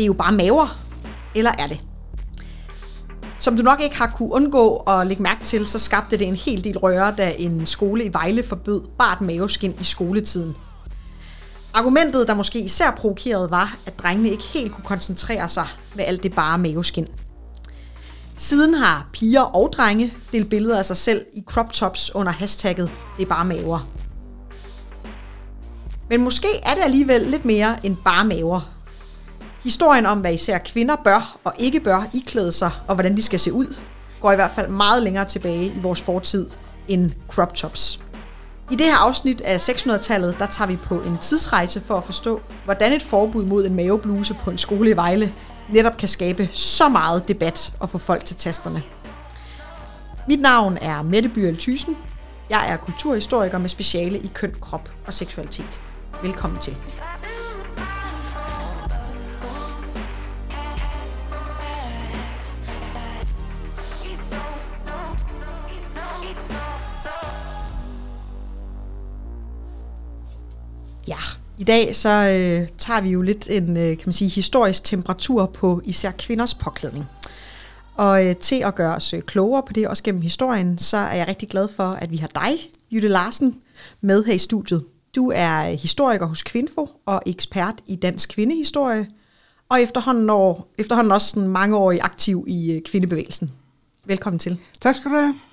det er jo bare maver, eller er det? Som du nok ikke har kunne undgå at lægge mærke til, så skabte det en hel del røre, da en skole i Vejle forbød bart maveskin i skoletiden. Argumentet, der måske især provokerede, var, at drengene ikke helt kunne koncentrere sig med alt det bare maveskin. Siden har piger og drenge delt billeder af sig selv i crop tops under hashtagget Det er bare maver. Men måske er det alligevel lidt mere end bare maver. Historien om, hvad især kvinder bør og ikke bør iklæde sig, og hvordan de skal se ud, går i hvert fald meget længere tilbage i vores fortid end crop tops. I det her afsnit af 600-tallet, der tager vi på en tidsrejse for at forstå, hvordan et forbud mod en mavebluse på en skole i Vejle netop kan skabe så meget debat og få folk til tasterne. Mit navn er Mette Byrel Thyssen. Jeg er kulturhistoriker med speciale i køn, krop og seksualitet. Velkommen til. I dag så øh, tager vi jo lidt en øh, kan man sige, historisk temperatur på især kvinders påklædning. Og øh, til at gøre os øh, klogere på det, også gennem historien, så er jeg rigtig glad for, at vi har dig, Jytte Larsen, med her i studiet. Du er øh, historiker hos Kvinfo og ekspert i dansk kvindehistorie, og efterhånden, år, efterhånden også sådan mange år aktiv i øh, kvindebevægelsen. Velkommen til. Tak skal du have.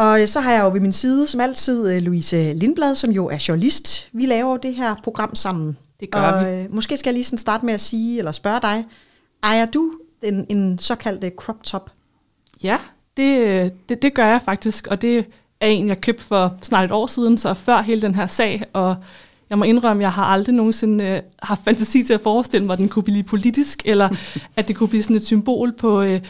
Og så har jeg jo ved min side, som altid, øh, Louise Lindblad, som jo er journalist. Vi laver det her program sammen. Det gør og, vi. Øh, måske skal jeg lige sådan starte med at sige, eller spørge dig, ejer du en, en såkaldt øh, crop top? Ja, det, øh, det, det gør jeg faktisk, og det er en, jeg købte for snart et år siden, så før hele den her sag, og jeg må indrømme, jeg har aldrig nogensinde øh, haft fantasi til at forestille mig, at den kunne blive politisk, eller at det kunne blive sådan et symbol på øh,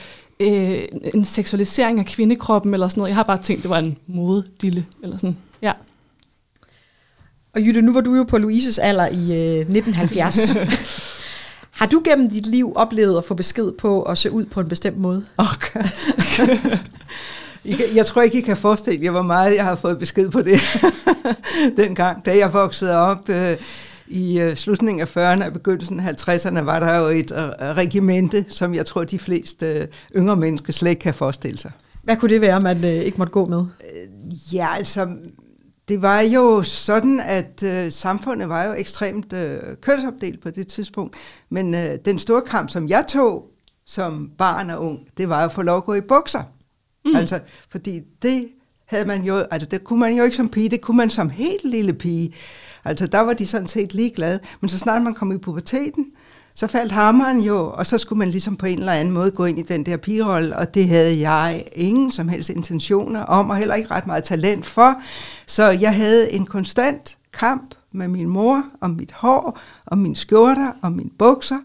øh, en seksualisering af kvindekroppen, eller sådan noget. Jeg har bare tænkt, det var en modedille, eller sådan. Ja. Og Jytte, nu var du jo på Louises alder i øh, 1970. har du gennem dit liv oplevet at få besked på at se ud på en bestemt måde? Okay. jeg tror ikke, I kan forestille jer, hvor meget jeg har fået besked på det dengang. Da jeg voksede op øh, i øh, slutningen af 40'erne og begyndelsen af 50'erne, var der jo et øh, regimente, som jeg tror, de fleste øh, yngre mennesker slet ikke kan forestille sig. Hvad kunne det være, man øh, ikke måtte gå med? Øh, ja, altså, det var jo sådan, at øh, samfundet var jo ekstremt øh, kønsopdelt på det tidspunkt. Men øh, den store kamp, som jeg tog som barn og ung, det var jo at få lov at gå i bukser. Mm. Altså, fordi det havde man jo, altså det kunne man jo ikke som pige, det kunne man som helt lille pige. Altså der var de sådan set ligeglade. Men så snart man kom i puberteten, så faldt hammeren jo, og så skulle man ligesom på en eller anden måde gå ind i den der pigerolle, og det havde jeg ingen som helst intentioner om, og heller ikke ret meget talent for. Så jeg havde en konstant kamp med min mor om mit hår, om mine skjorter, om mine bukser,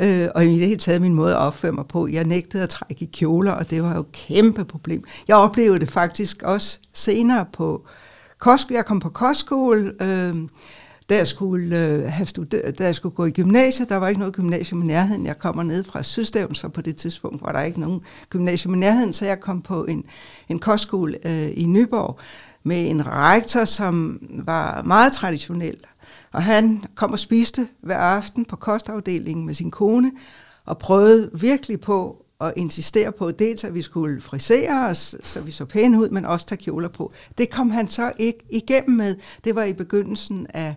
øh, og i det hele taget min måde at opføre mig på. Jeg nægtede at trække i kjoler, og det var jo et kæmpe problem. Jeg oplevede det faktisk også senere på kost. Jeg kom på kostskole, øh, da jeg skulle, øh, have studer, da jeg skulle gå i gymnasiet, der var ikke noget gymnasium i nærheden. Jeg kommer ned fra Sydstævn, så på det tidspunkt var der ikke nogen gymnasium i nærheden, så jeg kom på en, en kostskole øh, i Nyborg med en rektor, som var meget traditionel. Og han kom og spiste hver aften på kostafdelingen med sin kone, og prøvede virkelig på at insistere på, dels at vi skulle frisere os, så vi så pæne ud, men også tage kjoler på. Det kom han så ikke igennem med. Det var i begyndelsen af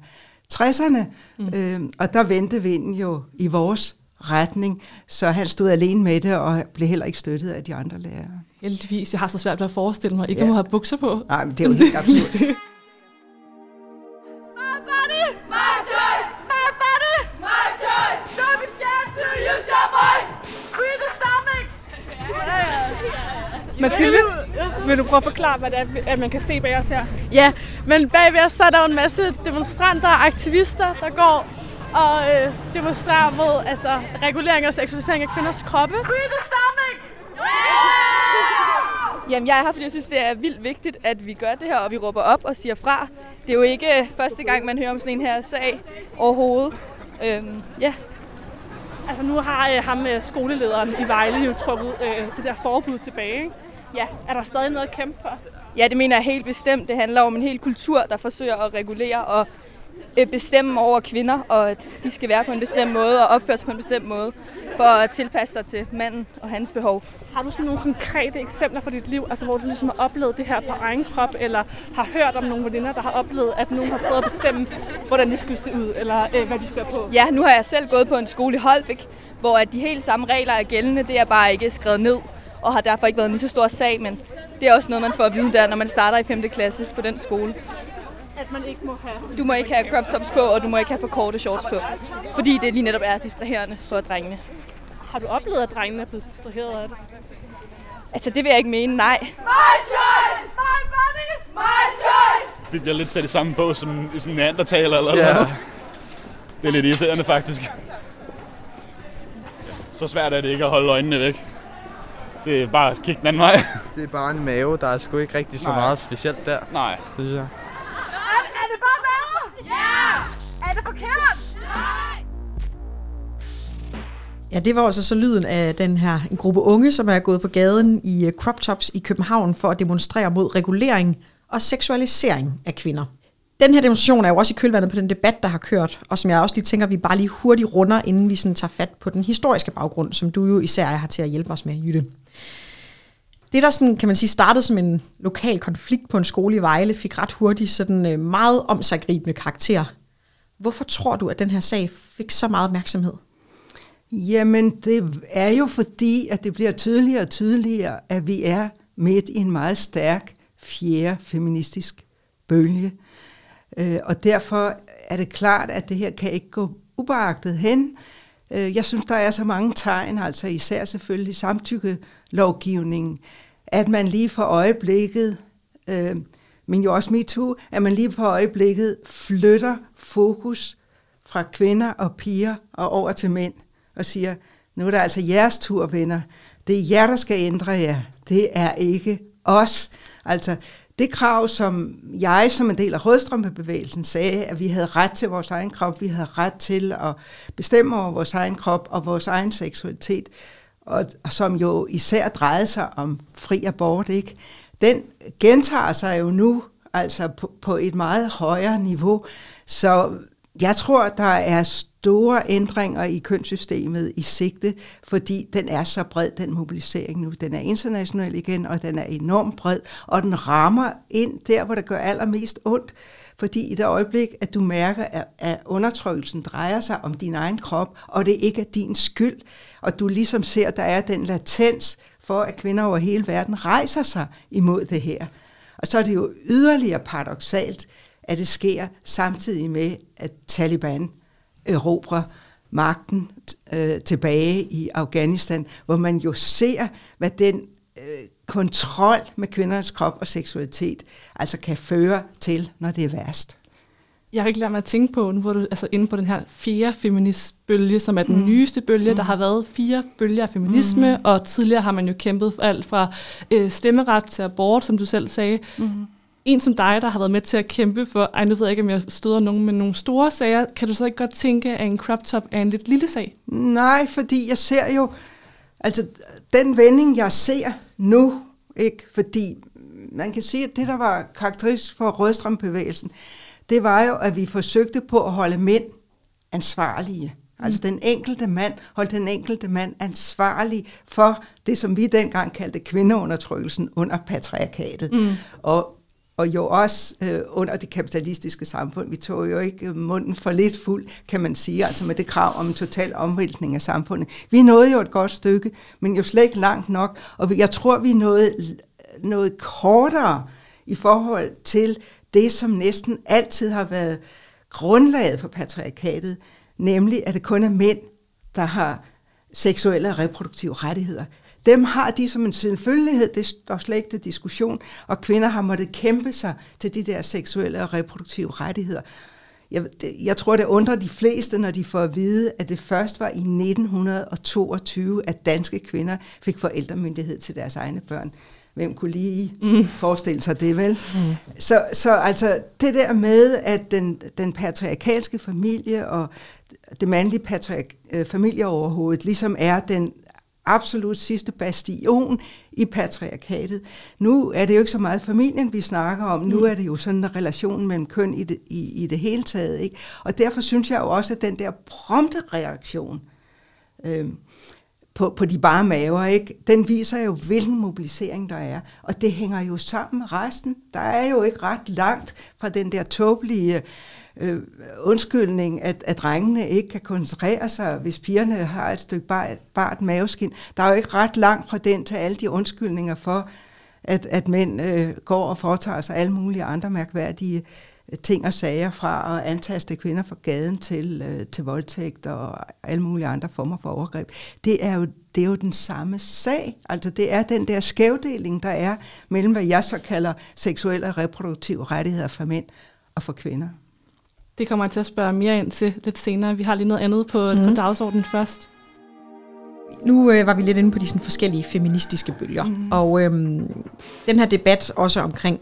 60'erne, mm. øh, og der vendte vinden jo i vores retning, så han stod alene med det, og blev heller ikke støttet af de andre lærere. Heldigvis. Jeg har så svært ved at forestille mig, ikke ja. at have bukser på. Nej, men det er jo helt absurd. Mathilde, vil du prøve at forklare, hvad det er, at man kan se bag os her? Ja, men bagved os så er der jo en masse demonstranter og aktivister, der går og øh, demonstrerer mod altså, regulering og seksualisering af kvinders kroppe. Jamen, jeg er her, fordi jeg synes, det er vildt vigtigt, at vi gør det her, og vi råber op og siger fra. Det er jo ikke første gang, man hører om sådan en her sag overhovedet. Øhm, ja. Altså, nu har øh, ham øh, skolelederen i Vejle jo trukket øh, det der forbud tilbage, ikke? Ja. Er der stadig noget at kæmpe for? Ja, det mener jeg helt bestemt. Det handler om en hel kultur, der forsøger at regulere og øh, bestemme over kvinder, og at de skal være på en bestemt måde og opføre sig på en bestemt måde for at tilpasse sig til manden og hans behov. Har du sådan nogle konkrete eksempler fra dit liv, altså hvor du ligesom har oplevet det her på egen krop, eller har hørt om nogle veninder, der har oplevet, at nogen har prøvet at bestemme, hvordan de skulle se ud, eller øh, hvad de skulle have på? Ja, nu har jeg selv gået på en skole i Holbæk, hvor at de helt samme regler er gældende. Det er bare ikke skrevet ned, og har derfor ikke været en lige så stor sag, men det er også noget, man får at vide der, når man starter i 5. klasse på den skole. At man ikke må have... Du må ikke have crop tops på, og du må ikke have for korte shorts på. Fordi det lige netop er distraherende for drengene. Har du oplevet, at drengene er blevet distraheret af det? Altså, det vil jeg ikke mene, nej. My choice! My body! My choice! Vi bliver lidt sat i samme bås som sådan en neandertaler eller Ja. noget. Det er lidt irriterende faktisk. Så svært er det ikke at holde øjnene væk. Det er bare at kigge den anden vej. Det er bare en mave, der er sgu ikke rigtig så Nej. meget specielt der, Nej. det synes jeg. Er, er det bare mave? Ja! Er det forkert? Nej! Ja, det var altså så lyden af den her en gruppe unge, som er gået på gaden i øh, crop tops i København for at demonstrere mod regulering og seksualisering af kvinder. Den her demonstration er jo også i kølvandet på den debat, der har kørt, og som jeg også lige tænker, vi bare lige hurtigt runder, inden vi sådan tager fat på den historiske baggrund, som du jo især har til at hjælpe os med, Jytte. Det, der sådan, kan man sige, startede som en lokal konflikt på en skole i Vejle, fik ret hurtigt sådan øh, meget omsaggribende karakter. Hvorfor tror du, at den her sag fik så meget opmærksomhed? Jamen, det er jo fordi, at det bliver tydeligere og tydeligere, at vi er midt i en meget stærk fjerde feministisk bølge. Øh, og derfor er det klart, at det her kan ikke gå ubeagtet hen. Øh, Jeg synes, der er så mange tegn, altså især selvfølgelig samtykkelovgivningen, at man lige for øjeblikket, øh, men jo også MeToo, at man lige for øjeblikket flytter fokus fra kvinder og piger og over til mænd og siger, nu er det altså jeres tur, venner. Det er jer, der skal ændre jer. Det er ikke os. Altså, det krav, som jeg som en del af rødstrømpebevægelsen sagde, at vi havde ret til vores egen krop, vi havde ret til at bestemme over vores egen krop og vores egen seksualitet, og, og som jo især drejede sig om fri abort, ikke? den gentager sig jo nu altså på, på et meget højere niveau. Så jeg tror, der er store ændringer i kønssystemet i sigte, fordi den er så bred, den mobilisering nu. Den er international igen, og den er enormt bred, og den rammer ind der, hvor det gør allermest ondt. Fordi i det øjeblik, at du mærker, at, undertrykkelsen drejer sig om din egen krop, og det ikke er din skyld, og du ligesom ser, at der er den latens for, at kvinder over hele verden rejser sig imod det her. Og så er det jo yderligere paradoxalt, at det sker samtidig med, at Taliban erobrer magten øh, tilbage i Afghanistan, hvor man jo ser, hvad den øh, kontrol med kvindernes krop og seksualitet altså kan føre til, når det er værst. Jeg kan ikke lade mig at tænke på, nu hvor du altså inde på den her fjerde feministbølge, som er den mm. nyeste bølge. Mm. Der har været fire bølger af feminisme, mm. og tidligere har man jo kæmpet for alt fra øh, stemmeret til abort, som du selv sagde. Mm. En som dig, der har været med til at kæmpe for, ej nu ved jeg ikke, om jeg støder nogen med nogle store sager, kan du så ikke godt tænke, at en crop top er en lidt lille sag? Nej, fordi jeg ser jo, altså den vending, jeg ser nu, ikke, fordi man kan sige, at det, der var karakteristisk for rødstrømbevægelsen, det var jo, at vi forsøgte på at holde mænd ansvarlige. Mm. Altså den enkelte mand holdt den enkelte mand ansvarlig for det, som vi dengang kaldte kvindeundertrykkelsen under patriarkatet. Mm. Og og jo også øh, under det kapitalistiske samfund. Vi tog jo ikke munden for lidt fuld, kan man sige, altså med det krav om en total omvæltning af samfundet. Vi nåede jo et godt stykke, men jo slet ikke langt nok, og jeg tror, vi nåede noget kortere i forhold til det, som næsten altid har været grundlaget for patriarkatet, nemlig at det kun er mænd, der har seksuelle og reproduktive rettigheder. Dem har de som en selvfølgelighed, det står slet ikke til diskussion, og kvinder har måttet kæmpe sig til de der seksuelle og reproduktive rettigheder. Jeg, det, jeg tror, det undrer de fleste, når de får at vide, at det først var i 1922, at danske kvinder fik forældremyndighed til deres egne børn. Hvem kunne lige mm. forestille sig det, vel? Mm. Så, så altså det der med, at den, den patriarkalske familie og det mandlige patriark, øh, familieoverhovedet ligesom er den absolut sidste bastion i patriarkatet. Nu er det jo ikke så meget familien, vi snakker om. Nu er det jo sådan en relation mellem køn i det, i, i det hele taget. Ikke? Og derfor synes jeg jo også, at den der prompte reaktion øh, på, på de bare maver, ikke? den viser jo, hvilken mobilisering der er. Og det hænger jo sammen med resten. Der er jo ikke ret langt fra den der tåbelige øh, undskyldning, at, at drengene ikke kan koncentrere sig, hvis pigerne har et stykke bart, bart maveskin. Der er jo ikke ret langt fra den til alle de undskyldninger for, at, at mænd øh, går og foretager sig alle mulige andre mærkværdige øh, ting og sager fra at antaste kvinder fra gaden til, øh, til voldtægt og alle mulige andre former for overgreb. Det er, jo, det er jo den samme sag. Altså det er den der skævdeling, der er mellem, hvad jeg så kalder seksuelle og reproduktive rettigheder for mænd og for kvinder. Det kommer jeg til at spørge mere ind til lidt senere. Vi har lige noget andet på, mm. på dagsordenen først. Nu øh, var vi lidt inde på de sådan, forskellige feministiske bølger, mm. og øhm, den her debat også omkring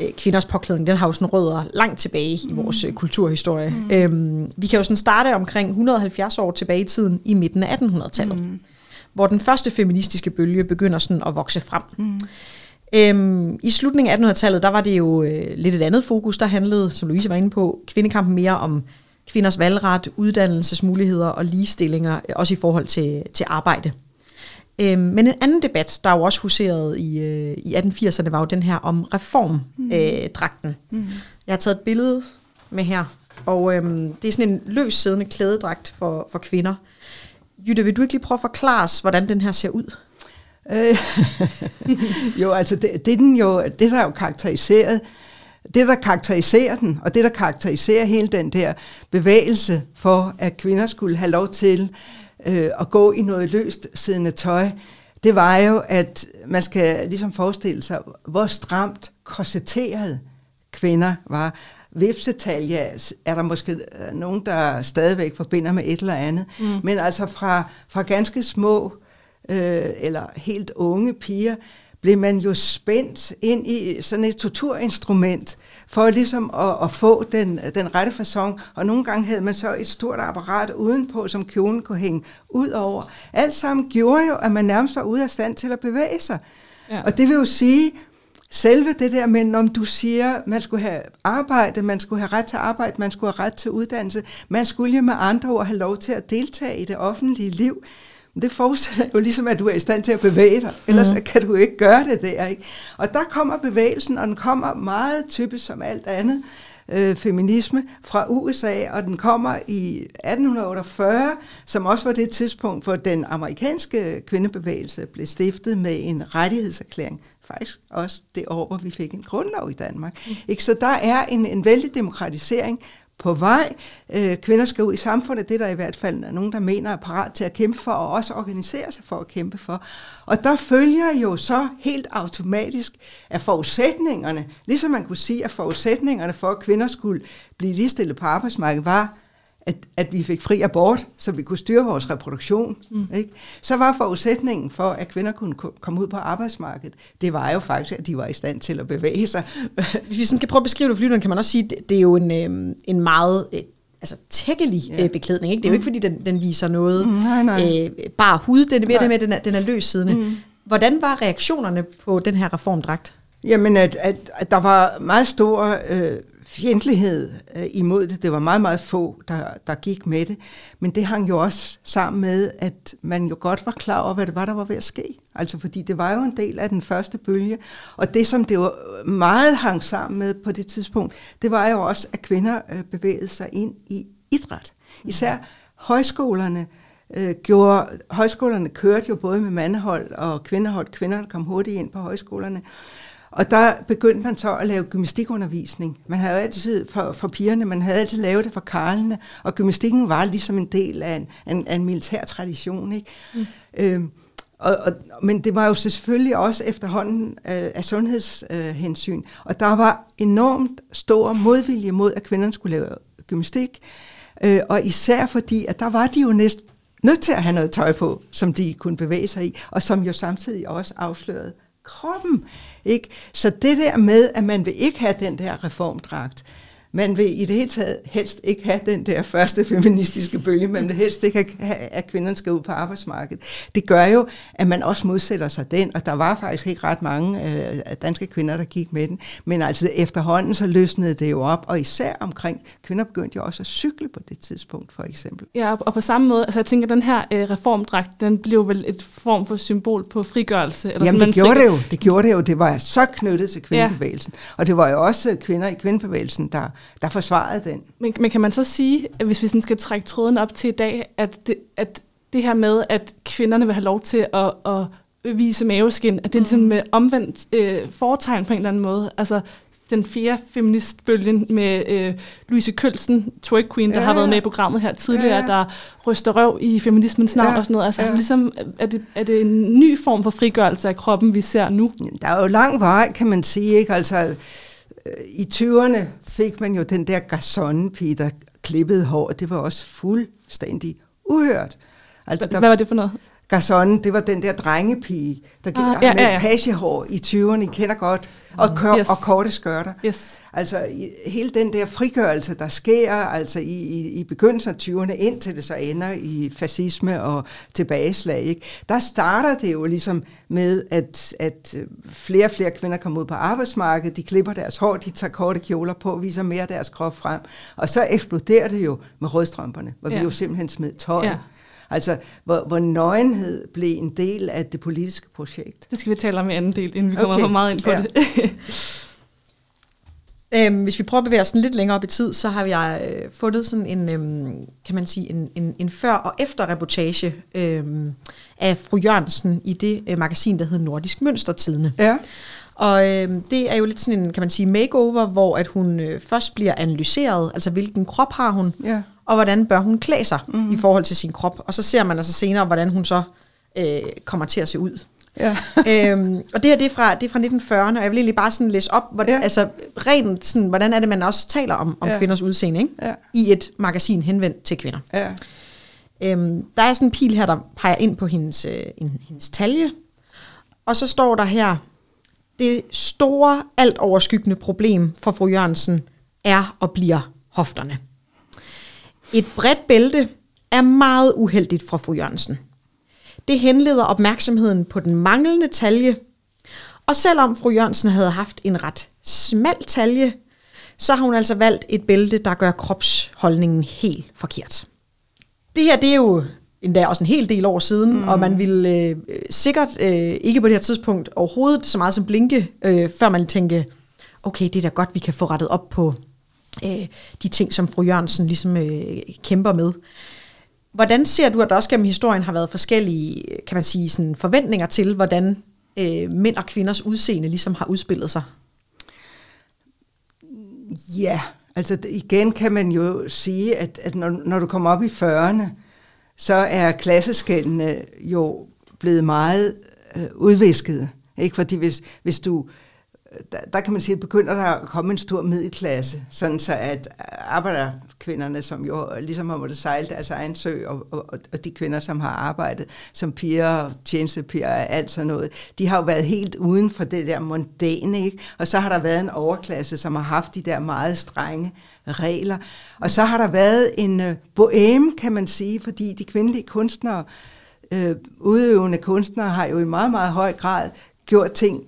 øh, kvinders påklædning, den har jo sådan rødder langt tilbage i vores øh, kulturhistorie. Mm. Øhm, vi kan jo sådan starte omkring 170 år tilbage i tiden, i midten af 1800-tallet, mm. hvor den første feministiske bølge begynder sådan at vokse frem. Mm. Øhm, I slutningen af 1800-tallet, der var det jo øh, lidt et andet fokus, der handlede, som Louise var inde på, kvindekampen mere om kvinders valgret, uddannelsesmuligheder og ligestillinger, øh, også i forhold til, til arbejde. Øhm, men en anden debat, der jo også huserede i, øh, i 1880'erne, var jo den her om reformdragten. Mm. Øh, mm. Jeg har taget et billede med her, og øhm, det er sådan en løs siddende klædedragt for, for kvinder. Jytte, vil du ikke lige prøve at forklare os, hvordan den her ser ud? Øh, jo, altså det, det, den jo, det der er jo karakteriseret, det der karakteriserer den, og det der karakteriserer hele den der bevægelse for, at kvinder skulle have lov til øh, at gå i noget løst siddende tøj, det var jo, at man skal ligesom forestille sig, hvor stramt korsetteret kvinder var. Vipsetalje er der måske øh, nogen, der stadigvæk forbinder med et eller andet, mm. men altså fra, fra ganske små øh, eller helt unge piger, blev man jo spændt ind i sådan et torturinstrument, for ligesom at, at få den, den rette fasong. Og nogle gange havde man så et stort apparat udenpå, som kjolen kunne hænge ud over. Alt sammen gjorde jo, at man nærmest var ude af stand til at bevæge sig. Ja. Og det vil jo sige, selve det der med, om du siger, man skulle have arbejde, man skulle have ret til arbejde, man skulle have ret til uddannelse, man skulle jo med andre ord have lov til at deltage i det offentlige liv. Det forudsætter jo ligesom, at du er i stand til at bevæge dig, ellers mm. kan du ikke gøre det der. Ikke? Og der kommer bevægelsen, og den kommer meget typisk som alt andet øh, feminisme fra USA, og den kommer i 1848, som også var det tidspunkt, hvor den amerikanske kvindebevægelse blev stiftet med en rettighedserklæring faktisk også det år, hvor vi fik en grundlov i Danmark. Mm. Ikke? Så der er en, en vældig demokratisering på vej. Øh, kvinder skal ud i samfundet, det er der i hvert fald nogen, der mener er parat til at kæmpe for, og også organisere sig for at kæmpe for. Og der følger jo så helt automatisk at forudsætningerne, ligesom man kunne sige, at forudsætningerne for, at kvinder skulle blive ligestillet på arbejdsmarkedet, var, at, at vi fik fri abort, så vi kunne styre vores reproduktion. Mm. Ikke? Så var forudsætningen for, at kvinder kunne komme ud på arbejdsmarkedet, det var jo faktisk, at de var i stand til at bevæge sig. Hvis vi sådan kan prøve at beskrive det for lytteren, kan man også sige, at det er jo en, øh, en meget øh, altså tækkelig ja. øh, beklædning. Ikke? Det er jo ikke, fordi den, den viser noget. Mm, nej, nej. Øh, bare hud, den er ved det med, den er, den er løs siddende. Mm. Hvordan var reaktionerne på den her reformdragt? Jamen, at, at, at der var meget stor øh, fjendtlighed øh, imod det. Det var meget, meget få, der, der gik med det. Men det hang jo også sammen med, at man jo godt var klar over, hvad det var, der var ved at ske. Altså fordi det var jo en del af den første bølge. Og det, som det var meget hang sammen med på det tidspunkt, det var jo også, at kvinder øh, bevægede sig ind i idræt. Især højskolerne øh, gjorde, højskolerne kørte jo både med mandehold og kvindehold. Kvinderne kom hurtigt ind på højskolerne. Og der begyndte man så at lave gymnastikundervisning. Man havde altid for, for pigerne, man havde altid lavet det for karlene, og gymnastikken var ligesom en del af en, en, af en militær tradition. Ikke? Mm. Øhm, og, og, men det var jo selvfølgelig også efterhånden øh, af sundhedshensyn. Øh, og der var enormt stor modvilje mod, at kvinderne skulle lave gymnastik. Øh, og især fordi, at der var de jo næsten nødt til at have noget tøj på, som de kunne bevæge sig i, og som jo samtidig også afslørede kroppen. Ikke? Så det der med, at man vil ikke have den der reformdragt, man vil i det hele taget helst ikke have den der første feministiske bølge, man vil helst ikke have, at kvinderne skal ud på arbejdsmarkedet. Det gør jo, at man også modsætter sig den, og der var faktisk ikke ret mange øh, danske kvinder, der gik med den, men altså efterhånden så løsnede det jo op, og især omkring, kvinder begyndte jo også at cykle på det tidspunkt, for eksempel. Ja, og på samme måde, altså jeg tænker, den her øh, reformdragt, den blev vel et form for symbol på frigørelse? Eller Jamen det gjorde det jo, det gjorde det jo, det var så knyttet til kvindebevægelsen, ja. og det var jo også kvinder i kvindebevægelsen, der der forsvarede den. Men, men kan man så sige, at hvis vi sådan skal trække tråden op til i dag, at det, at det her med, at kvinderne vil have lov til at, at vise maveskin, at det er ligesom med omvendt øh, foretegn på en eller anden måde. Altså, den fjerde feministbølgen med øh, Louise Kølsen, twerk queen, der ja, har været med i programmet her tidligere, ja, der ryster røv i feminismens navn ja, og sådan noget. Altså, ja. ligesom, er, det, er det en ny form for frigørelse af kroppen, vi ser nu? Der er jo lang vej, kan man sige. Ikke? Altså, i 20'erne fik man jo den der garçonne der klippede hår, det var også fuldstændig uhørt. Altså, der, Hvad var det for noget? Garçonne, det var den der drengepige, der gik ah, ja, med ja, ja. pagehår i 20'erne, I kender godt, og, kør, yes. og korte skørter. Yes. Altså i, hele den der frigørelse, der sker altså i, i, i begyndelsen af 20'erne, indtil det så ender i fascisme og tilbageslag, ikke? der starter det jo ligesom med, at, at flere og flere kvinder kommer ud på arbejdsmarkedet, de klipper deres hår, de tager korte kjoler på, viser mere deres krop frem, og så eksploderer det jo med rødstrømperne, hvor ja. vi jo simpelthen smed tøjet. Ja Altså, hvor, hvor nøgenhed blev en del af det politiske projekt. Det skal vi tale om i anden del, inden vi kommer okay. for meget ind på ja. det. øhm, hvis vi prøver at bevæge os lidt længere op i tid, så har jeg øh, fundet sådan en, øhm, kan man sige, en, en, en før- og efter-reportage øhm, af fru Jørgensen i det øh, magasin, der hedder Nordisk Mønstertidene. Ja. Og øh, det er jo lidt sådan en, kan man sige, makeover, hvor at hun øh, først bliver analyseret, altså hvilken krop har hun, ja og hvordan bør hun klæde sig mm. i forhold til sin krop. Og så ser man altså senere, hvordan hun så øh, kommer til at se ud. Ja. øhm, og det her, det er, fra, det er fra 1940'erne, og jeg vil egentlig bare sådan læse op, hvordan, ja. altså rent sådan, hvordan er det, man også taler om, om ja. kvinders udseende, ikke? Ja. i et magasin henvendt til kvinder. Ja. Øhm, der er sådan en pil her, der peger ind på hendes, øh, hendes talje, og så står der her, det store, alt overskyggende problem for fru Jørgensen er og bliver hofterne. Et bredt bælte er meget uheldigt fra fru Jørgensen. Det henleder opmærksomheden på den manglende talje, og selvom fru Jørgensen havde haft en ret smal talje, så har hun altså valgt et bælte, der gør kropsholdningen helt forkert. Det her, det er jo endda også en hel del år siden, mm. og man ville øh, sikkert øh, ikke på det her tidspunkt overhovedet så meget som blinke, øh, før man tænke, okay, det er da godt, vi kan få rettet op på øh, de ting, som fru Jørgensen ligesom øh, kæmper med. Hvordan ser du, at der også gennem historien har været forskellige kan man sige, sådan forventninger til, hvordan øh, mænd og kvinders udseende ligesom har udspillet sig? Ja, altså igen kan man jo sige, at, at når, når du kommer op i 40'erne, så er klasseskældene jo blevet meget øh, udvisket. Ikke? Fordi hvis, hvis du øh, der, der kan man sige, at begynder der at komme en stor middelklasse, sådan så at arbejderkvinderne, som jo ligesom har måttet sejle deres egen sø, og, og, og de kvinder, som har arbejdet som piger, tjenestepiger og alt sådan noget, de har jo været helt uden for det der mondane, ikke? Og så har der været en overklasse, som har haft de der meget strenge regler. Og så har der været en øh, boheme, kan man sige, fordi de kvindelige kunstnere, øh, udøvende kunstnere, har jo i meget, meget høj grad gjort ting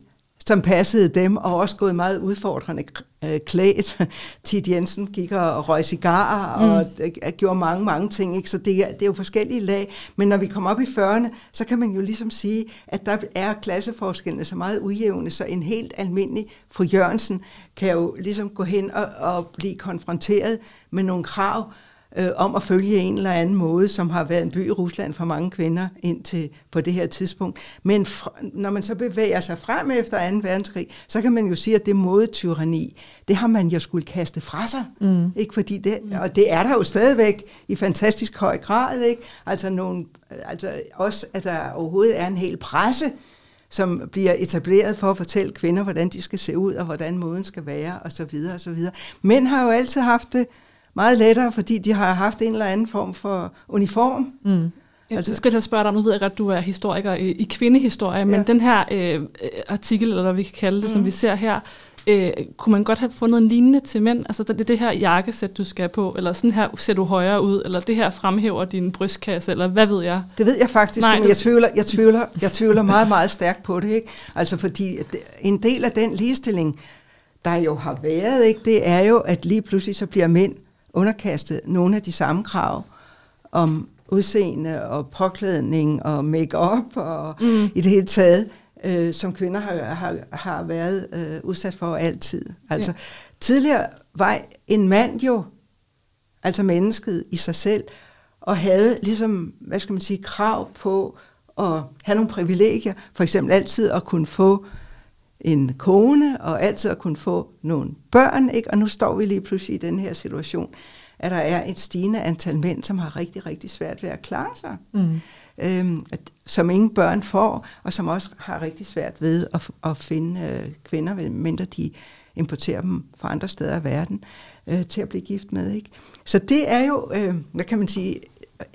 som passede dem, og også gået meget udfordrende øh, klædt. Tid Jensen gik og røg cigarer mm. og øh, gjorde mange, mange ting. Ikke? Så det er, det er jo forskellige lag. Men når vi kommer op i 40'erne, så kan man jo ligesom sige, at der er klasseforskellene så meget ujævne, så en helt almindelig fru Jørgensen kan jo ligesom gå hen og, og blive konfronteret med nogle krav, øh, om at følge en eller anden måde, som har været en by i Rusland for mange kvinder indtil på det her tidspunkt. Men fr- når man så bevæger sig frem efter 2. verdenskrig, så kan man jo sige, at det modtyranni, det har man jo skulle kaste fra sig. Mm. Ikke? Fordi det, og det er der jo stadigvæk i fantastisk høj grad. Ikke? Altså, nogle, altså også, at der overhovedet er en hel presse, som bliver etableret for at fortælle kvinder, hvordan de skal se ud, og hvordan måden skal være, og så videre, og så videre. Mænd har jo altid haft det meget lettere, fordi de har haft en eller anden form for uniform. Mm. Ja, altså, skal jeg spørge dig, nu ved jeg godt, at du er historiker i, i kvindehistorie, men ja. den her øh, artikel, eller hvad vi kan kalde det, mm. som vi ser her, Øh, kunne man godt have fundet en lignende til mænd? Altså det er det her jakkesæt, du skal på, eller sådan her ser du højere ud, eller det her fremhæver din brystkasse, eller hvad ved jeg? Det ved jeg faktisk, Nej, men det- jeg tvivler, jeg, tvivler, jeg tvivler meget, meget stærkt på det. Ikke? Altså fordi en del af den ligestilling, der jo har været, ikke, det er jo, at lige pludselig så bliver mænd underkastet nogle af de samme krav om udseende og påklædning og make-up og mm. i det hele taget, øh, som kvinder har, har, har været øh, udsat for altid. Altså ja. tidligere var en mand jo altså mennesket i sig selv, og havde ligesom, hvad skal man sige, krav på at have nogle privilegier, for eksempel altid at kunne få en kone, og altid at kunne få nogle børn, ikke? og nu står vi lige pludselig i den her situation, at der er et stigende antal mænd, som har rigtig, rigtig svært ved at klare sig, Mm. øhm, at- som ingen børn får, og som også har rigtig svært ved at, at finde øh, kvinder, mindre de importerer dem fra andre steder af verden, øh, til at blive gift med. Ikke? Så det er jo, øh, hvad kan man sige,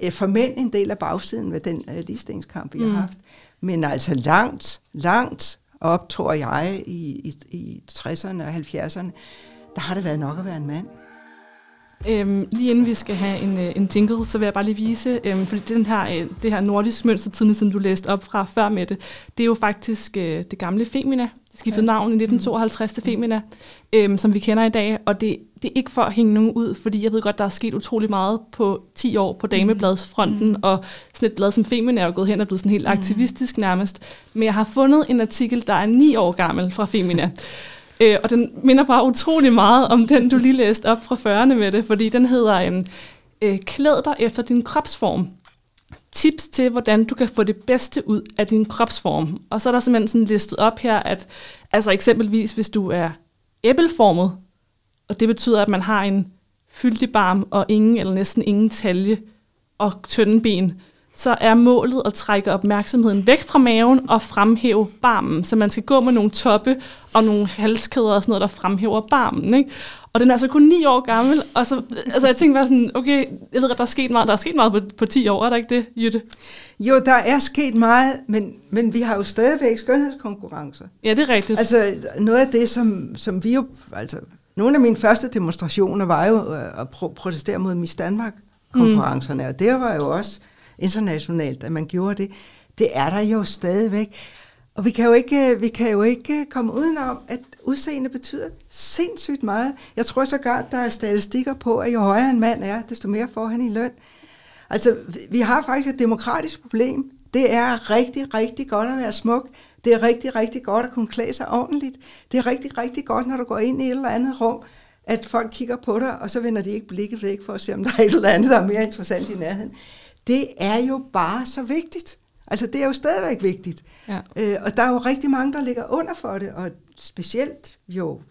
øh, for mænd en del af bagsiden ved den øh, ligestillingskamp, vi. Mm. har haft. Men altså langt, langt op, tror jeg, i, i, i 60'erne og 70'erne, der har det været nok at være en mand. Øhm, lige inden vi skal have en, øh, en jingle, så vil jeg bare lige vise, øhm, fordi den her, øh, det her nordisk mønstertidende, som du læste op fra før med det, det er jo faktisk øh, det gamle Femina. Det skiftede navn i 1952 til Femina, øhm, som vi kender i dag. Og det, det er ikke for at hænge nogen ud, fordi jeg ved godt, der er sket utrolig meget på 10 år på damebladsfronten, mm. og sådan et blad som Femina er jo gået hen og blevet sådan helt aktivistisk nærmest. Men jeg har fundet en artikel, der er 9 år gammel fra Femina. Øh, og den minder bare utrolig meget om den, du lige læste op fra 40'erne med det, fordi den hedder øhm, øh, Klæd dig efter din kropsform. Tips til, hvordan du kan få det bedste ud af din kropsform. Og så er der simpelthen sådan listet op her, at altså eksempelvis hvis du er æbleformet, og det betyder, at man har en fyldig barm og ingen eller næsten ingen talje og tynde ben, så er målet at trække opmærksomheden væk fra maven og fremhæve barmen. Så man skal gå med nogle toppe og nogle halskæder og sådan noget, der fremhæver barmen. Ikke? Og den er altså kun 9 år gammel, og så, altså jeg tænkte bare sådan, okay, jeg ved, at der er sket meget, der er sket meget på, på 10 år, er der ikke det, Jytte? Jo, der er sket meget, men, men vi har jo stadigvæk skønhedskonkurrencer. Ja, det er rigtigt. Altså noget af det, som, som vi jo... Altså, nogle af mine første demonstrationer var jo øh, at pro- protestere mod Miss Danmark-konferencerne, mm. og det var jo også internationalt, at man gjorde det. Det er der jo stadigvæk. Og vi kan jo ikke, øh, vi kan jo ikke øh, komme udenom, at udseende betyder sindssygt meget. Jeg tror sågar, at der er statistikker på, at jo højere en mand er, desto mere får han i løn. Altså, vi- vi har faktisk et demokratisk problem. Det er rigtig, rigtig godt at være smuk. Det er rigtig, rigtig godt at kunne klæde sig ordentligt. Det er rigtig, rigtig godt, når du går ind i et eller andet rum, at folk kigger på dig, og så vender de ikke blikket væk for at se, om der er et eller andet, der er mere interessant i nærheden. Det er jo bare så vigtigt. Altså, det er jo stadigvæk vigtigt. Ja. Øh, og der er jo rigtig mange, der ligger under for det, og specielt jo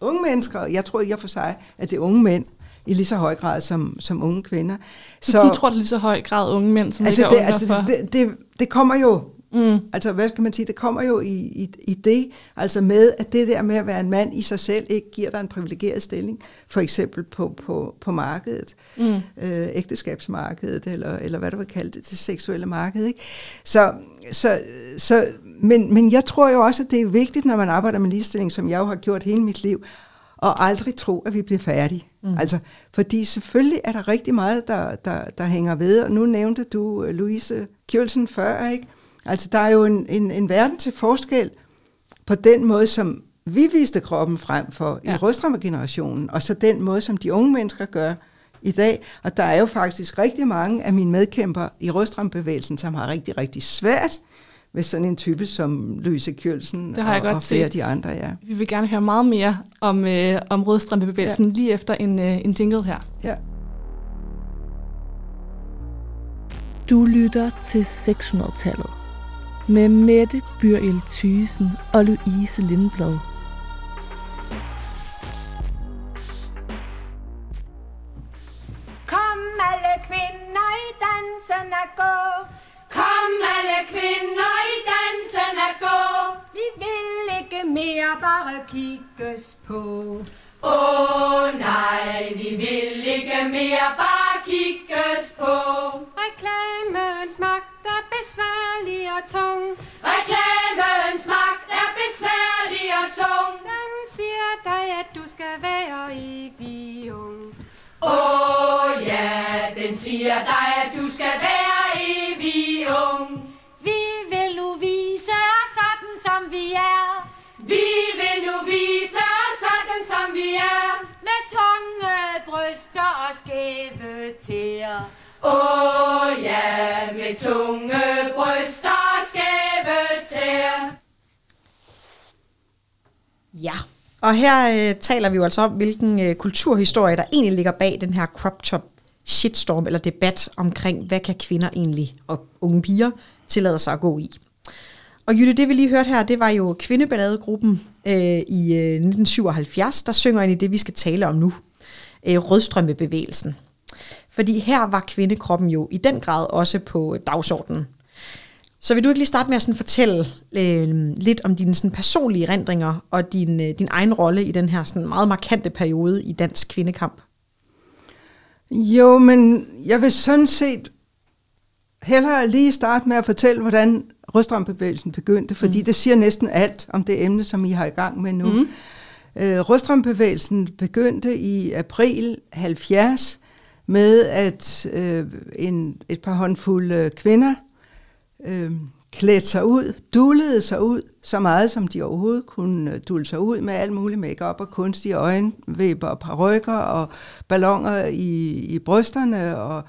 unge mennesker, jeg tror i og for sig, at det er unge mænd i lige så høj grad som, som unge kvinder. Så, du tror, det lige så høj grad unge mænd, som altså, ligger det, under altså, for... det, det, det kommer jo, Mm. altså hvad skal man sige, det kommer jo i, i, i det, altså med, at det der med at være en mand i sig selv ikke giver dig en privilegeret stilling, for eksempel på, på, på markedet, Mm. øh, ægteskabsmarkedet, eller, eller hvad du vil kalde det, det seksuelle marked. Ikke? Så, så, så, men, men jeg tror jo også, at det er vigtigt, når man arbejder med ligestilling, som jeg jo har gjort hele mit liv, og aldrig tro, at vi bliver færdige. Mm. Altså, fordi selvfølgelig er der rigtig meget, der, der, der hænger ved, og nu nævnte du øh, Louise Kjølsen før, ikke? Altså, der er jo en, en, en verden til forskel på den måde, som vi viste kroppen frem for ja. I rødstrømmergenerationen, og så den måde, som de unge mennesker gør i dag. Og der er jo faktisk rigtig mange af mine medkæmper i rødstrømbevægelsen, som har rigtig, rigtig svært ved sådan en type som Louise Kjølsen Det har jeg og, godt og flere af de andre, ja. Vi vil gerne høre meget mere om, øh, om rødstrømpebevægelsen ja. lige efter en, øh, en jingle her. ja. Du lytter til 600-tallet med Mette Byrjel Thysen og Louise Lindblad. Og her øh, taler vi jo altså om, hvilken øh, kulturhistorie, der egentlig ligger bag den her crop top shitstorm eller debat omkring, hvad kan kvinder egentlig og unge piger tillade sig at gå i. Og Jytte, det vi lige hørte her, det var jo kvindeballadegruppen øh, i øh, 1977, der synger ind i det, vi skal tale om nu. Øh, rødstrømmebevægelsen. Fordi her var kvindekroppen jo i den grad også på dagsordenen. Så vil du ikke lige starte med at sådan fortælle øh, lidt om dine sådan personlige erindringer og din, øh, din egen rolle i den her sådan meget markante periode i dansk kvindekamp? Jo, men jeg vil sådan set hellere lige starte med at fortælle, hvordan rødstrømbevægelsen begyndte, fordi mm. det siger næsten alt om det emne, som I har i gang med nu. Mm. Øh, rødstrømbevægelsen begyndte i april 70 med, at øh, en, et par håndfulde kvinder øh, klædte sig ud, dullede sig ud, så meget som de overhovedet kunne øh, dulle sig ud med alt muligt makeup og kunstige øjenvipper og parrykker og ballonger i, i brysterne og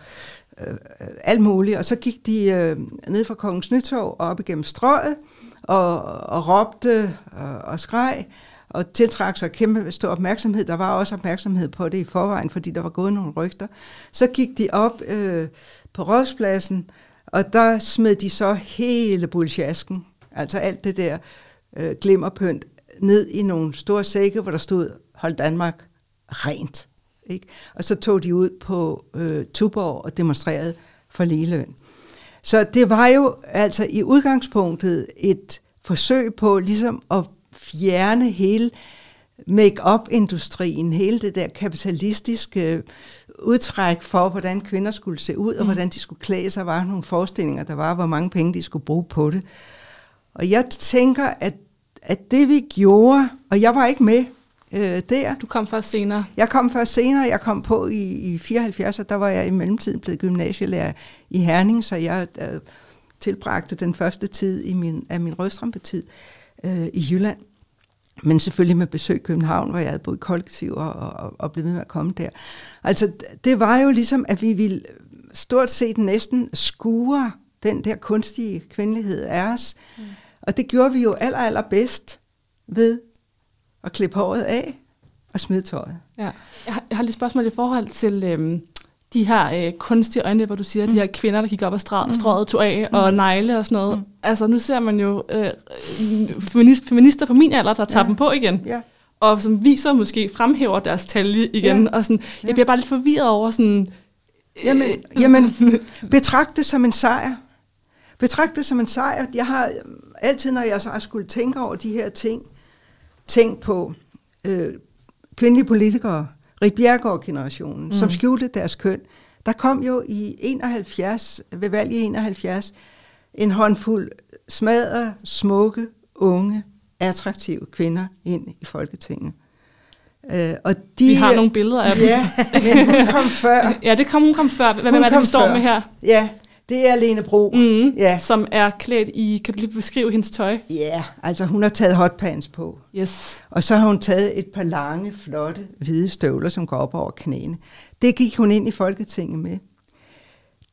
øh, øh, alt muligt. Og så gik de øh, ned fra Kongens Nytorv og op igennem strøget og, og råbte og, og skreg og tiltrak sig kæmpe stor opmærksomhed. Der var også opmærksomhed på det i forvejen, fordi der var gået nogle rygter. Så gik de op øh, på rådspladsen, og der smed de så hele bulsjasken, altså alt det der øh, glimmerpynt, ned i nogle store sække, hvor der stod, hold Danmark rent. Ikke? Og så tog de ud på øh, Tuborg og demonstrerede for ligeløn. Så det var jo altså i udgangspunktet et forsøg på ligesom at fjerne hele make-up-industrien, hele det der kapitalistiske udtræk for, hvordan kvinder skulle se ud, og mm. hvordan de skulle klæde sig, var nogle forestillinger, der var, hvor mange penge de skulle bruge på det. Og jeg tænker, at, at det vi gjorde, og jeg var ikke med øh, der. Du kom først senere. Jeg kom først senere. Jeg kom på i, i 74, og der var jeg i mellemtiden blevet gymnasielærer i Herning, så jeg øh, tilbragte den første tid i min, af min rødstrømpetid øh, i Jylland. Men selvfølgelig med besøg i København, hvor jeg havde boet kollektiv og, og, og blev med at komme der. Altså, det var jo ligesom, at vi ville stort set næsten skure den der kunstige kvindelighed af os. Mm. Og det gjorde vi jo aller, aller bedst ved at klippe håret af og smide tøjet. Ja. Jeg, har, jeg har lidt spørgsmål i forhold til øhm, de her øh, kunstige øjne, hvor du siger, mm. de her kvinder, der gik op og strøget, mm. strøget tog af, mm. og negle og sådan noget. Mm. Altså, nu ser man jo øh, feminister på min alder, der tager ja. dem på igen. Ja. Og som viser måske, fremhæver deres talje igen. Ja. Og sådan, jeg ja. bliver bare lidt forvirret over sådan... Øh, jamen, jamen betragt det som en sejr. Betragt det som en sejr. Jeg har altid, når jeg så skulle tænke over de her ting, tænkt på øh, kvindelige politikere, Rik Bjergård-generationen, mm. som skjulte deres køn. Der kom jo i 71, ved valget i 71, en håndfuld smadre, smukke, unge, attraktive kvinder ind i Folketinget. Uh, og de, vi har nogle billeder af dem. Ja, men hun kom før. ja, det kom, hun kom før. Hvad hun er det, vi står før. med her? Ja, det er Lene Bro. Mm, ja. Som er klædt i, kan du lige beskrive hendes tøj? Ja, altså hun har taget hotpants på. Yes. Og så har hun taget et par lange, flotte, hvide støvler, som går op over knæene. Det gik hun ind i Folketinget med.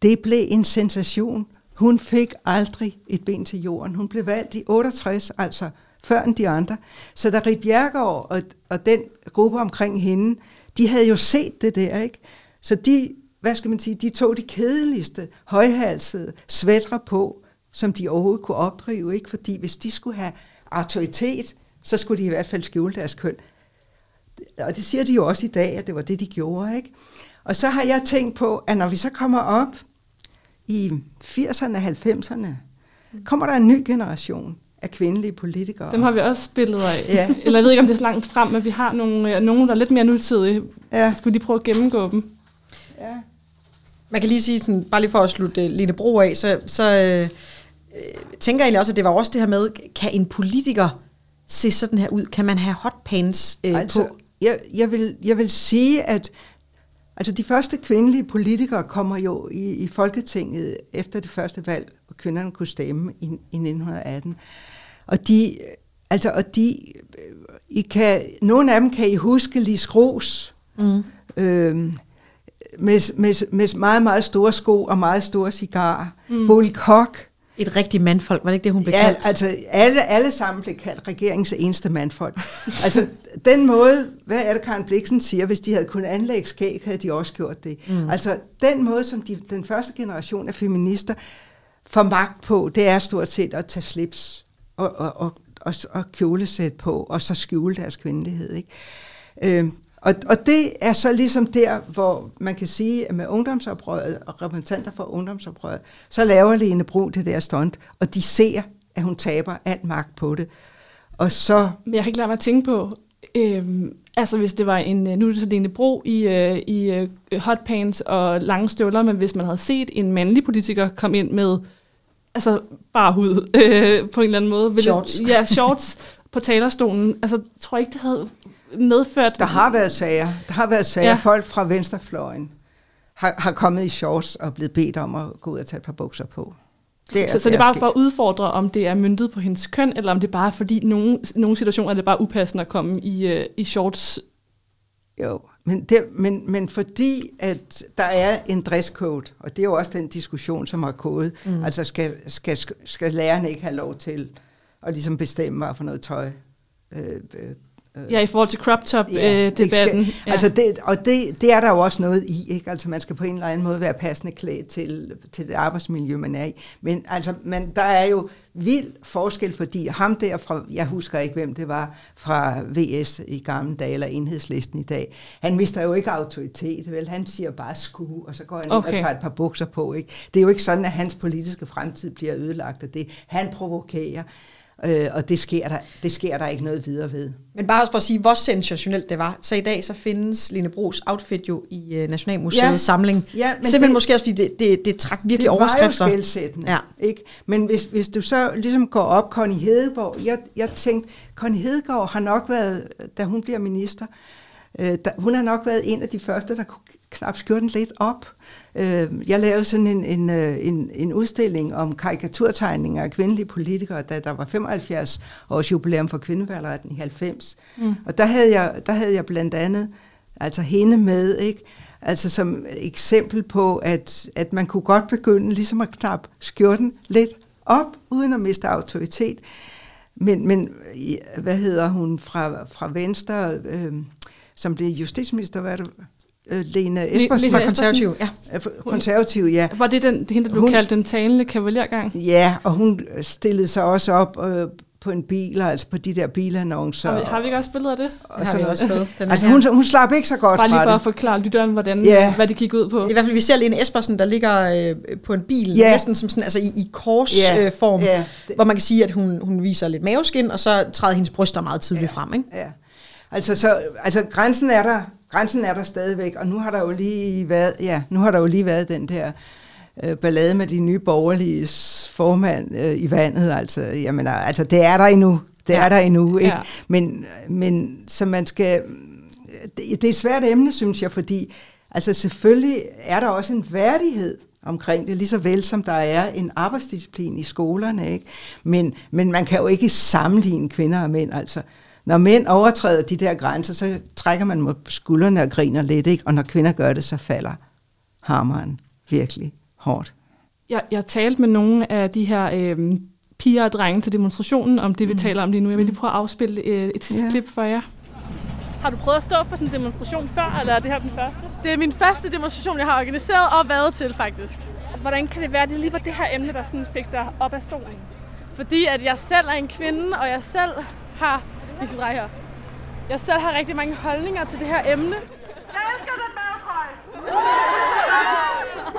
Det blev en sensation. Hun fik aldrig et ben til jorden. Hun blev valgt i 68, altså før end de andre. Så da Rit Bjergaard og, og den gruppe omkring hende, de havde jo set det der, ikke? Så de hvad skal man sige, de tog de kedeligste, højhalsede svætter på, som de overhovedet kunne opdrive, ikke? fordi hvis de skulle have autoritet, så skulle de i hvert fald skjule deres køn. Og det siger de jo også i dag, at det var det, de gjorde. Ikke? Og så har jeg tænkt på, at når vi så kommer op i 80'erne og 90'erne, kommer der en ny generation af kvindelige politikere. Dem har vi også billeder af. Ja. Eller jeg ved ikke, om det er så langt frem, men vi har nogle, øh, nogle der er lidt mere nutidige. Ja. Skal vi lige prøve at gennemgå dem? Ja. Man kan lige sige, sådan, bare lige for at slutte uh, Line Bro af, så, så øh, tænker jeg egentlig også, at det var også det her med, kan en politiker se sådan her ud? Kan man have hotpants øh, altså, på? Jeg, jeg, vil, jeg vil sige, at Altså de første kvindelige politikere kommer jo i, i Folketinget efter det første valg, hvor kvinderne kunne stemme i, i 1918. Og de, altså, og de, I kan, nogle af dem kan I huske Lis Gros, mm. øhm, med, med, med meget, meget store sko og meget store cigarer. Mm. Bolig Koch. Et rigtigt mandfolk, var det ikke det, hun blev ja, kaldt? altså alle, alle sammen blev kaldt regeringens eneste mandfolk. altså den måde, hvad er det Karen Bliksen siger, hvis de havde kunnet anlægge skæg, havde de også gjort det. Mm. Altså den måde, som de, den første generation af feminister får magt på, det er stort set at tage slips og, og, og, og, og kjolesæt på, og så skjule deres kvindelighed. Ikke? Øhm, og, og det er så ligesom der, hvor man kan sige, at med ungdomsoprøret og repræsentanter for ungdomsoprøret, så laver Lene Brun det der stunt, og de ser, at hun taber alt magt på det. Og så... Men jeg kan ikke lade mig at tænke på, øhm, altså hvis det var en, nu er det så Lene Bro i, øh, i øh, hotpants og lange støvler, men hvis man havde set en mandlig politiker komme ind med altså bare hud øh, på en eller anden måde. Shorts. Det, ja, shorts på talerstolen. Altså, tror jeg ikke, det havde medført... Der har været sager. Der har været sager. Ja. Folk fra venstrefløjen har, har kommet i shorts og blevet bedt om at gå ud og tage et par bukser på. Det er, så, så det er bare for at udfordre, om det er myndet på hendes køn, eller om det er bare fordi nogle, nogle situationer er det bare upassende at komme i, uh, i shorts? Jo, men, det, men, men fordi at der er en dresscode, og det er jo også den diskussion, som har kodet, mm. altså skal, skal, skal lærerne ikke have lov til at ligesom bestemme, hvad for noget tøj øh, øh, Ja, i forhold til crop top-debatten. Ja, øh, ja. Altså det, og det, det er der jo også noget i, ikke? Altså man skal på en eller anden måde være passende klædt til, til det arbejdsmiljø, man er i. Men altså, man, der er jo vild forskel, fordi ham der fra, jeg husker ikke, hvem det var, fra VS i gamle dage, eller enhedslisten i dag, han mister jo ikke autoritet, vel? Han siger bare sku, og så går han okay. ind og tager et par bukser på, ikke? Det er jo ikke sådan, at hans politiske fremtid bliver ødelagt af det. Han provokerer. Øh, og det sker, der, det sker der ikke noget videre ved. Men bare for at sige, hvor sensationelt det var. Så i dag så findes Line Bros outfit jo i uh, Nationalmuseets ja. samling. Ja, men Simpelthen det, måske også, fordi det, det, det trak virkelig det overskrifter. Det var jo ja. ikke? Men hvis, hvis du så ligesom går op, Connie Hedegaard, jeg, jeg tænkte, Connie Hedegaard har nok været, da hun bliver minister, øh, der, hun har nok været en af de første, der kunne knap skjorten lidt op. Øh, jeg lavede sådan en, en, øh, en, en udstilling om karikaturtegninger af kvindelige politikere, da der var 75 års jubilæum for kvindevalgretten i 90. Mm. Og der havde, jeg, der havde jeg blandt andet altså hende med, ikke? Altså som eksempel på, at, at man kunne godt begynde ligesom at knap skjorten lidt op, uden at miste autoritet. Men, men hvad hedder hun fra, fra Venstre, øh, som blev justitsminister, hvad er det? Øh, Lene Espersen. Fra konservativ, ja. Konservativ, ja. Var det den, hende, der blev hun, kaldt den talende kavalergang? Ja, og hun stillede sig også op øh, på en bil, altså på de der bilannoncer. Har vi, har vi ikke også billedet af det? Det har vi også fået. altså hun, hun slap ikke så godt Bare lige for at forklare lytteren, hvordan, ja. hvad det gik ud på. I hvert fald, vi ser Lene Espersen, der ligger øh, på en bil, ja. næsten som sådan, altså i, i korsform, ja. øh, ja. hvor man kan sige, at hun, hun viser lidt maveskin, og så træder hendes bryster meget tydeligt ja. frem. Ikke? Ja. Altså, så, altså grænsen er der grænsen er der stadigvæk, og nu har der jo lige været, ja, nu har der jo lige været den der øh, ballade med de nye borgerlige formand øh, i vandet, altså, jamen, altså det er der endnu, det ja. er der endnu, ikke? Ja. Men, men så man skal, det, det er et svært emne, synes jeg, fordi altså selvfølgelig er der også en værdighed omkring det, lige så vel som der er en arbejdsdisciplin i skolerne, ikke? Men, men man kan jo ikke sammenligne kvinder og mænd, altså når mænd overtræder de der grænser, så trækker man på skuldrene og griner lidt, ikke? og når kvinder gør det, så falder hammeren virkelig hårdt. Jeg, jeg talte med nogle af de her øh, piger og drenge til demonstrationen om det, vi mm. taler om lige nu. Jeg vil lige prøve at afspille øh, et sidste ja. klip for jer. Har du prøvet at stå for sådan en demonstration før, eller er det her den første? Det er min første demonstration, jeg har organiseret og været til, faktisk. Hvordan kan det være, at det lige var det her emne, der sådan fik dig op af stolen? Fordi at jeg selv er en kvinde, og jeg selv har dreje her. Jeg selv har rigtig mange holdninger til det her emne. Jeg elsker den bagtrøje!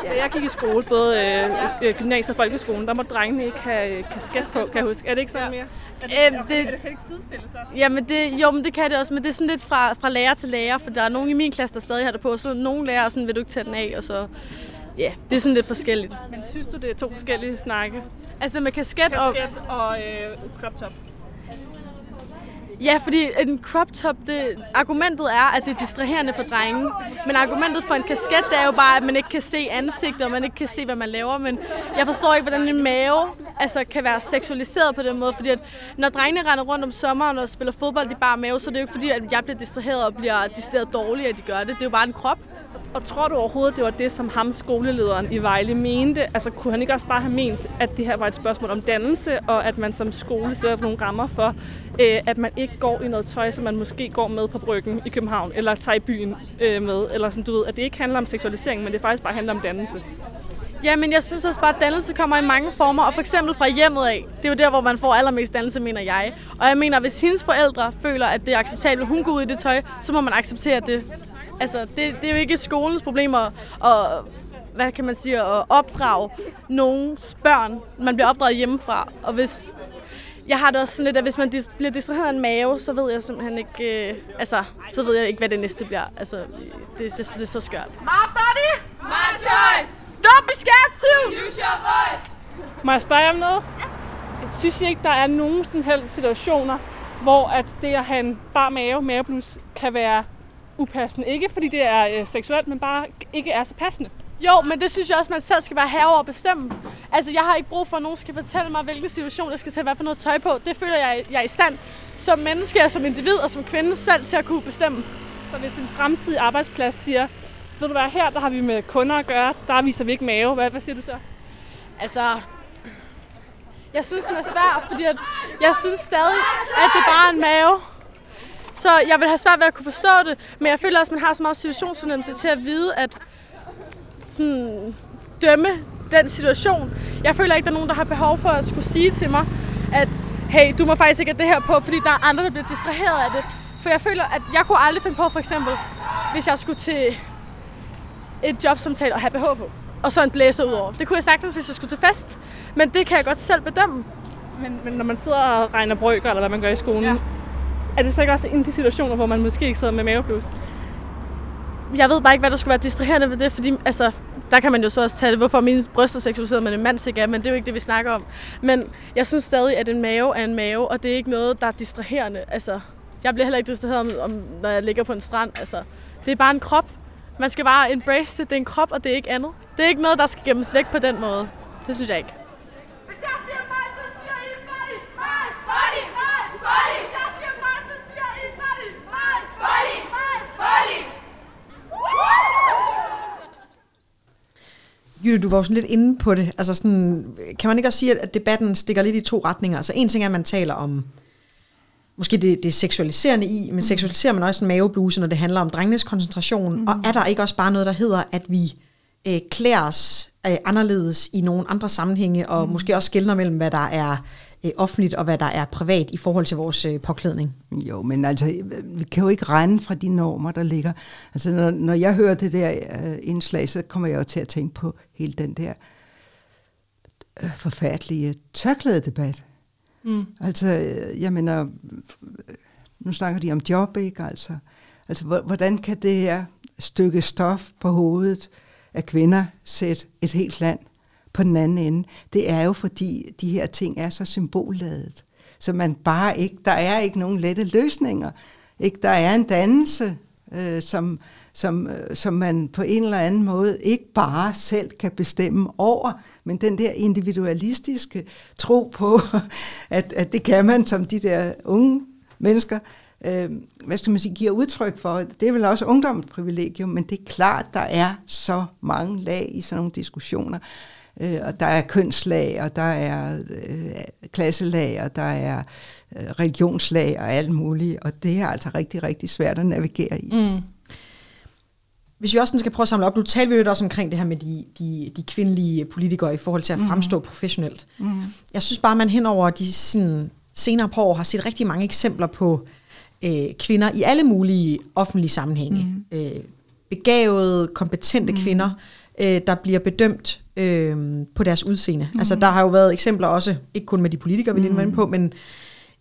Da jeg gik i skole, både øh, ja. gymnasiet og folkeskolen, der må drengene ikke have øh, kasket på, kan jeg huske. Er det ikke sådan ja. mere? Er det, øhm, det, det kan ikke sidestilles også? Jamen det, jo, men det kan det også, men det er sådan lidt fra, fra lærer til lærer, for der er nogen i min klasse, der stadig har det på, så nogle lærere sådan, vil du ikke tage den af, og så Ja, det er sådan lidt forskelligt. Men synes du, det er to forskellige snakke? Altså med kasket, kasket og... og øh, crop top. Ja, fordi en crop top, det, argumentet er, at det er distraherende for drenge. Men argumentet for en kasket, det er jo bare, at man ikke kan se ansigtet, og man ikke kan se, hvad man laver. Men jeg forstår ikke, hvordan en mave altså, kan være seksualiseret på den måde. Fordi at når drengene render rundt om sommeren og spiller fodbold i bare mave, så er det jo ikke fordi, at jeg bliver distraheret og bliver distraheret dårligt, at de gør det. Det er jo bare en krop. Og tror du overhovedet, det var det, som ham, skolelederen i Vejle, mente? Altså, kunne han ikke også bare have ment, at det her var et spørgsmål om dannelse, og at man som skole sætter nogle rammer for, øh, at man ikke går i noget tøj, som man måske går med på bryggen i København, eller tager i byen øh, med, eller sådan, du ved, at det ikke handler om seksualisering, men det faktisk bare handler om dannelse? Ja, men jeg synes også bare, at dannelse kommer i mange former, og for eksempel fra hjemmet af. Det er jo der, hvor man får allermest dannelse, mener jeg. Og jeg mener, hvis hendes forældre føler, at det er acceptabelt, at hun går ud i det tøj, så må man acceptere det. Altså, det, det er jo ikke skolens problem og at hvad kan man sige, at opdrage nogens børn. Man bliver opdraget hjemmefra, og hvis... Jeg har det også sådan lidt, at hvis man dis- bliver distraheret af en mave, så ved jeg simpelthen ikke, øh, altså, så ved jeg ikke, hvad det næste bliver. Altså, det, jeg synes, det er så skørt. My body, my choice. Don't be scared to! Use your voice. Må jeg spørge om noget? Jeg synes ikke, der er nogen sådan helst situationer, hvor at det at have en bar mave, maveblus, kan være upassende. Ikke fordi det er øh, seksuelt, men bare ikke er så passende. Jo, men det synes jeg også, man selv skal være herover at bestemme. Altså, jeg har ikke brug for, at nogen skal fortælle mig, hvilken situation jeg skal tage hvad for noget tøj på. Det føler jeg, jeg er i stand som menneske, og som individ og som kvinde selv til at kunne bestemme. Så hvis en fremtidig arbejdsplads siger, ved du hvad, her der har vi med kunder at gøre, der viser vi ikke mave. Hvad, hvad siger du så? Altså, jeg synes, den er svær, fordi at jeg synes stadig, at det bare er en mave. Så jeg vil have svært ved at kunne forstå det, men jeg føler også, at man har så meget situationsfornemmelse til at vide, at sådan, dømme den situation. Jeg føler ikke, der er nogen, der har behov for at skulle sige til mig, at hey, du må faktisk ikke have det her på, fordi der er andre, der bliver distraheret af det. For jeg føler, at jeg kunne aldrig finde på, for eksempel, hvis jeg skulle til et jobsamtale og have BH på. Og så en blæser ud over. Det kunne jeg sagtens, hvis jeg skulle til fest. Men det kan jeg godt selv bedømme. Men, men når man sidder og regner brøker, eller hvad man gør i skolen, ja. er det så ikke også en af de situationer, hvor man måske ikke sidder med maveblus? Jeg ved bare ikke, hvad der skulle være distraherende ved det, fordi altså, der kan man jo så også tage det, hvorfor mine bryster er seksualiseret, med en mands ikke er, men det er jo ikke det, vi snakker om. Men jeg synes stadig, at en mave er en mave, og det er ikke noget, der er distraherende. Altså, jeg bliver heller ikke distraheret, om, når jeg ligger på en strand. Altså, det er bare en krop. Man skal bare embrace det. Det er en krop, og det er ikke andet. Det er ikke noget, der skal gemmes væk på den måde. Det synes jeg ikke. Hvis jeg siger mig, så siger I mig. My body. My body. Hvis jeg siger mig, så siger I body. My body. My body. Jytte, du var jo sådan lidt inde på det. Altså sådan, kan man ikke også sige, at debatten stikker lidt i to retninger? Altså en ting er, at man taler om måske det, det seksualiserende i, men seksualiserer man også en mavebluse, når det handler om drengenes koncentration? Mm. Og er der ikke også bare noget, der hedder, at vi øh, klæder os øh, anderledes i nogle andre sammenhænge, og mm. måske også skældner mellem, hvad der er øh, offentligt og hvad der er privat i forhold til vores øh, påklædning? Jo, men altså, vi kan jo ikke regne fra de normer, der ligger. Altså, når, når jeg hører det der øh, indslag, så kommer jeg jo til at tænke på hele den der øh, forfærdelige tørklædedebat. Mm. Altså, jeg mener, nu snakker de om job, ikke? Altså, altså hvordan kan det her stykke stof på hovedet af kvinder sætte et helt land på den anden ende? Det er jo fordi, de her ting er så symbolladet. Så man bare ikke, der er ikke nogen lette løsninger. Ikke? Der er en dannelse, øh, som, som, øh, som man på en eller anden måde ikke bare selv kan bestemme over, men den der individualistiske tro på, at, at det kan man som de der unge mennesker, øh, hvad skal man sige, giver udtryk for. Det er vel også ungdommens privilegium, men det er klart, der er så mange lag i sådan nogle diskussioner. Øh, og der er kønslag, og der er øh, klasselag, og der er øh, religionslag og alt muligt. Og det er altså rigtig, rigtig svært at navigere i. Mm. Hvis vi også skal prøve at samle op, nu talte vi jo også omkring det her med de, de, de kvindelige politikere i forhold til at fremstå mm. professionelt. Mm. Jeg synes bare, man hen over de sådan, senere på år har set rigtig mange eksempler på øh, kvinder i alle mulige offentlige sammenhænge. Mm. Øh, begavede, kompetente mm. kvinder, øh, der bliver bedømt øh, på deres udseende. Mm. Altså der har jo været eksempler også, ikke kun med de politikere, vi lige var inde på, men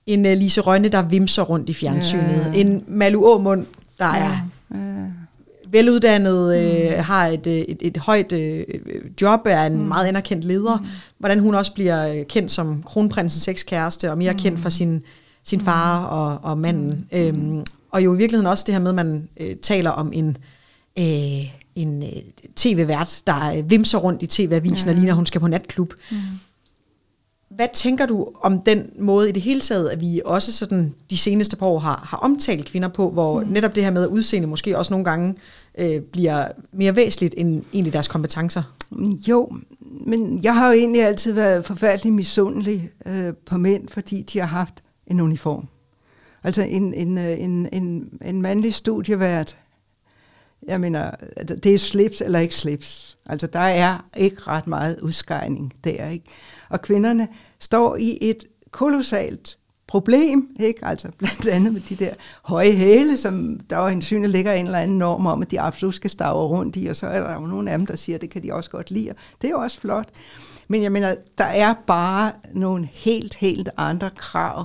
en uh, Lise Rønne, der vimser rundt i fjernsynet. Ja. En Malu Aamund, der ja. er veluddannet, øh, mm. har et, et, et højt øh, job, er en mm. meget anerkendt leder. Mm. Hvordan hun også bliver kendt som kronprinsens ekskæreste, og mere mm. kendt for sin sin far og, og manden. Mm. Øhm, og jo i virkeligheden også det her med, at man øh, taler om en, øh, en øh, tv-vært, der øh, vimser rundt i tv-avisen ja. og ligner, hun skal på natklub. Mm. Hvad tænker du om den måde i det hele taget, at vi også sådan de seneste par år har, har omtalt kvinder på, hvor mm. netop det her med udseende måske også nogle gange øh, bliver mere væsentligt end egentlig deres kompetencer? Jo, men jeg har jo egentlig altid været forfærdelig misundelig øh, på mænd, fordi de har haft en uniform. Altså en, en, øh, en, en, en mandlig studievært, jeg mener, altså, det er slips eller ikke slips. Altså der er ikke ret meget udskejning der, ikke? Og kvinderne står i et kolossalt problem, ikke? Altså blandt andet med de der høje hæle, som der jo hensyn ligger en eller anden norm om, at de absolut skal stave rundt i, og så er der jo nogle af dem, der siger, at det kan de også godt lide. Det er jo også flot. Men jeg mener, der er bare nogle helt, helt andre krav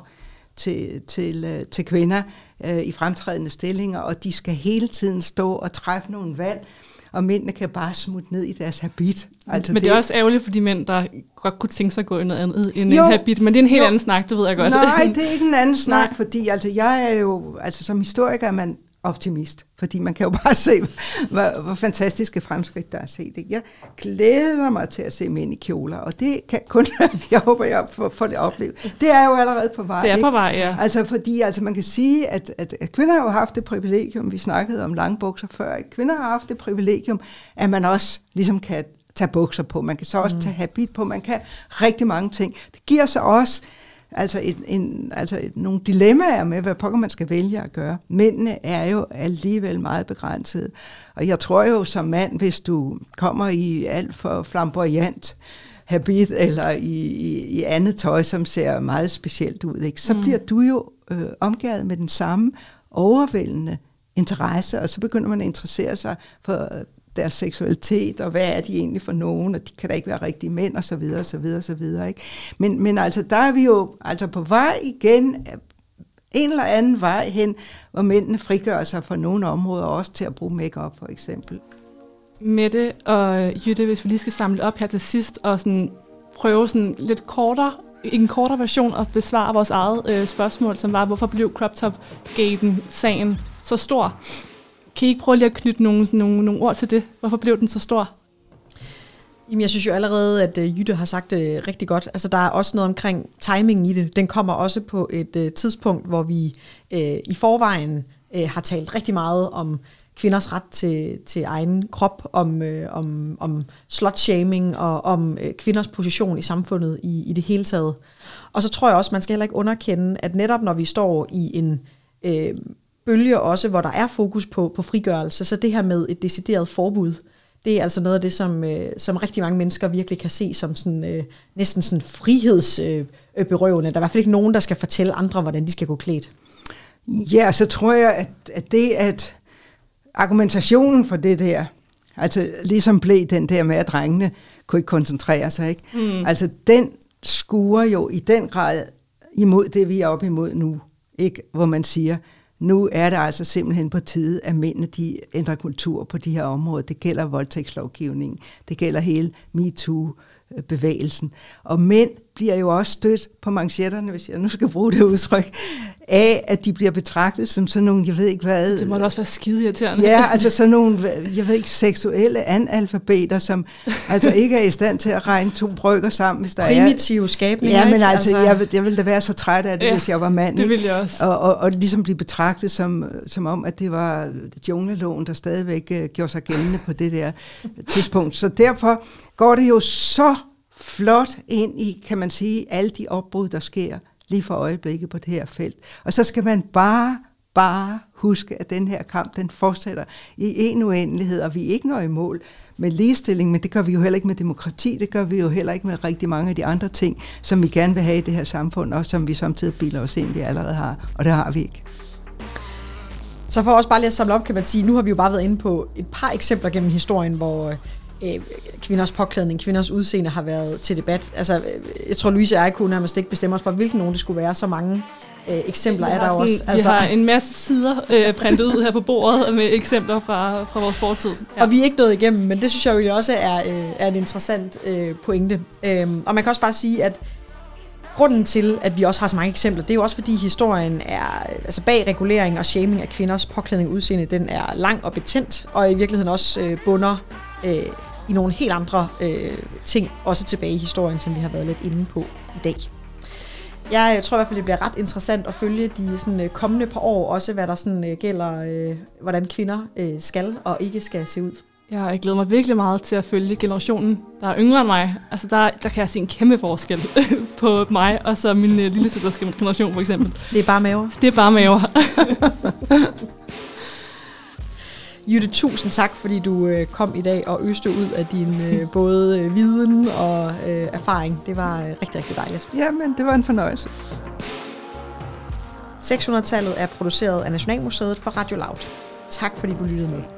til, til, øh, til kvinder øh, i fremtrædende stillinger, og de skal hele tiden stå og træffe nogle valg, og mændene kan bare smutte ned i deres habit. Altså men det, det er også ærgerligt for de mænd, der godt kunne tænke sig at gå i noget andet end jo, en habit, men det er en helt jo, anden snak, det ved jeg godt. Nej, det er ikke en anden snak, Nej. fordi altså, jeg er jo, altså som historiker er man optimist, fordi man kan jo bare se, hvor, hvor fantastiske fremskridt der er set. Ikke? Jeg glæder mig til at se mænd i kjoler, og det kan kun, jeg håber, jeg får, får det oplevet. Det er jo allerede på vej. Det er på vej, ja. Altså fordi altså, man kan sige, at, at, at kvinder har jo haft det privilegium, vi snakkede om langbukser før, ikke? kvinder har haft det privilegium, at man også ligesom kan tage bukser på, man kan så også mm. tage habit på, man kan rigtig mange ting. Det giver så også altså, et, en, altså et, nogle dilemmaer med, hvad pokker man skal vælge at gøre. Mændene er jo alligevel meget begrænsede. Og jeg tror jo som mand, hvis du kommer i alt for flamboyant habit eller i, i, i andet tøj, som ser meget specielt ud, ikke? så mm. bliver du jo øh, omgivet med den samme overvældende interesse, og så begynder man at interessere sig for deres seksualitet, og hvad er de egentlig for nogen, og de kan da ikke være rigtige mænd, og så videre, og så videre, og så videre. Ikke? Men, men altså, der er vi jo altså på vej igen, en eller anden vej hen, hvor mændene frigør sig fra nogle områder, også til at bruge makeup for eksempel. Mette og Jytte, hvis vi lige skal samle op her til sidst, og sådan prøve sådan lidt kortere, i en kortere version at besvare vores eget øh, spørgsmål, som var, hvorfor blev crop top gaten sagen så stor? Kan I ikke prøve lige at knytte nogle, nogle, nogle ord til det? Hvorfor blev den så stor? Jamen, jeg synes jo allerede, at øh, Jytte har sagt det uh, rigtig godt. Altså, der er også noget omkring timing i det. Den kommer også på et øh, tidspunkt, hvor vi øh, i forvejen øh, har talt rigtig meget om kvinders ret til, til egen krop, om, øh, om, om slut-shaming og om øh, kvinders position i samfundet i, i det hele taget. Og så tror jeg også, man skal heller ikke underkende, at netop når vi står i en øh, bølge også, hvor der er fokus på, på frigørelse. Så det her med et decideret forbud, det er altså noget af det, som, øh, som rigtig mange mennesker virkelig kan se som sådan, øh, næsten sådan frihedsberøvende. Øh, der er i hvert fald ikke nogen, der skal fortælle andre, hvordan de skal gå klædt. Ja, så tror jeg, at, at det, at argumentationen for det der, altså ligesom blev den der med, at drengene kunne ikke koncentrere sig, ikke? Mm. Altså den skuer jo i den grad imod det, vi er oppe imod nu, ikke? Hvor man siger, nu er det altså simpelthen på tide, at mændene de ændrer kultur på de her områder. Det gælder voldtægtslovgivningen, det gælder hele MeToo-bevægelsen. Og mænd bliver jo også stødt på manchetterne, hvis jeg nu skal bruge det udtryk, af, at de bliver betragtet som sådan nogle, jeg ved ikke hvad... Det må også være skide irriterende. Ja, altså sådan nogle, jeg ved ikke, seksuelle analfabeter, som altså ikke er i stand til at regne to brygger sammen, hvis der Primitive er... Primitive skabninger, Ja, men altså, altså... Jeg, jeg ville da være så træt af det, ja, hvis jeg var mand. det ville jeg også. Og, og, og ligesom blive betragtet som, som om, at det var jungleloven, der stadigvæk uh, gjorde sig gældende på det der tidspunkt. Så derfor går det jo så flot ind i, kan man sige, alle de opbrud, der sker lige for øjeblikket på det her felt. Og så skal man bare, bare huske, at den her kamp, den fortsætter i en uendelighed, og vi er ikke når i mål med ligestilling, men det gør vi jo heller ikke med demokrati, det gør vi jo heller ikke med rigtig mange af de andre ting, som vi gerne vil have i det her samfund, og som vi samtidig bilder os ind, vi allerede har, og det har vi ikke. Så for også bare lige at samle op, kan man sige, nu har vi jo bare været inde på et par eksempler gennem historien, hvor øh, øh, kvinders påklædning, kvinders udseende har været til debat. Altså, øh, jeg tror, Louise og jeg kunne nærmest ikke bestemme os for, hvilken nogen det skulle være. Så mange øh, eksempler er der sådan, også. Altså. Vi har en masse sider øh, printet ud her på bordet med eksempler fra, fra vores fortid. Ja. Og vi er ikke nået igennem, men det synes jeg jo også er, øh, er en interessant øh, pointe. Øh, og man kan også bare sige, at Grunden til, at vi også har så mange eksempler, det er jo også fordi historien er, altså bag regulering og shaming af kvinders påklædning og udseende, den er lang og betændt, og i virkeligheden også øh, bunder øh, i nogle helt andre øh, ting, også tilbage i historien, som vi har været lidt inde på i dag. Jeg tror i hvert fald, det bliver ret interessant at følge de sådan, øh, kommende par år, også hvad der sådan, øh, gælder, øh, hvordan kvinder øh, skal og ikke skal se ud. Ja, jeg glæder mig virkelig meget til at følge generationen, der er yngre end mig. Altså, der, der kan jeg se en kæmpe forskel på mig og så min øh, lille søsters generation, for eksempel. Det er bare maver. Det er bare maver. Jytte, tusind tak, fordi du øh, kom i dag og øste ud af din øh, både øh, viden og øh, erfaring. Det var øh, rigtig, rigtig dejligt. Jamen, det var en fornøjelse. 600-tallet er produceret af Nationalmuseet for Radio Loud. Tak fordi du lyttede med.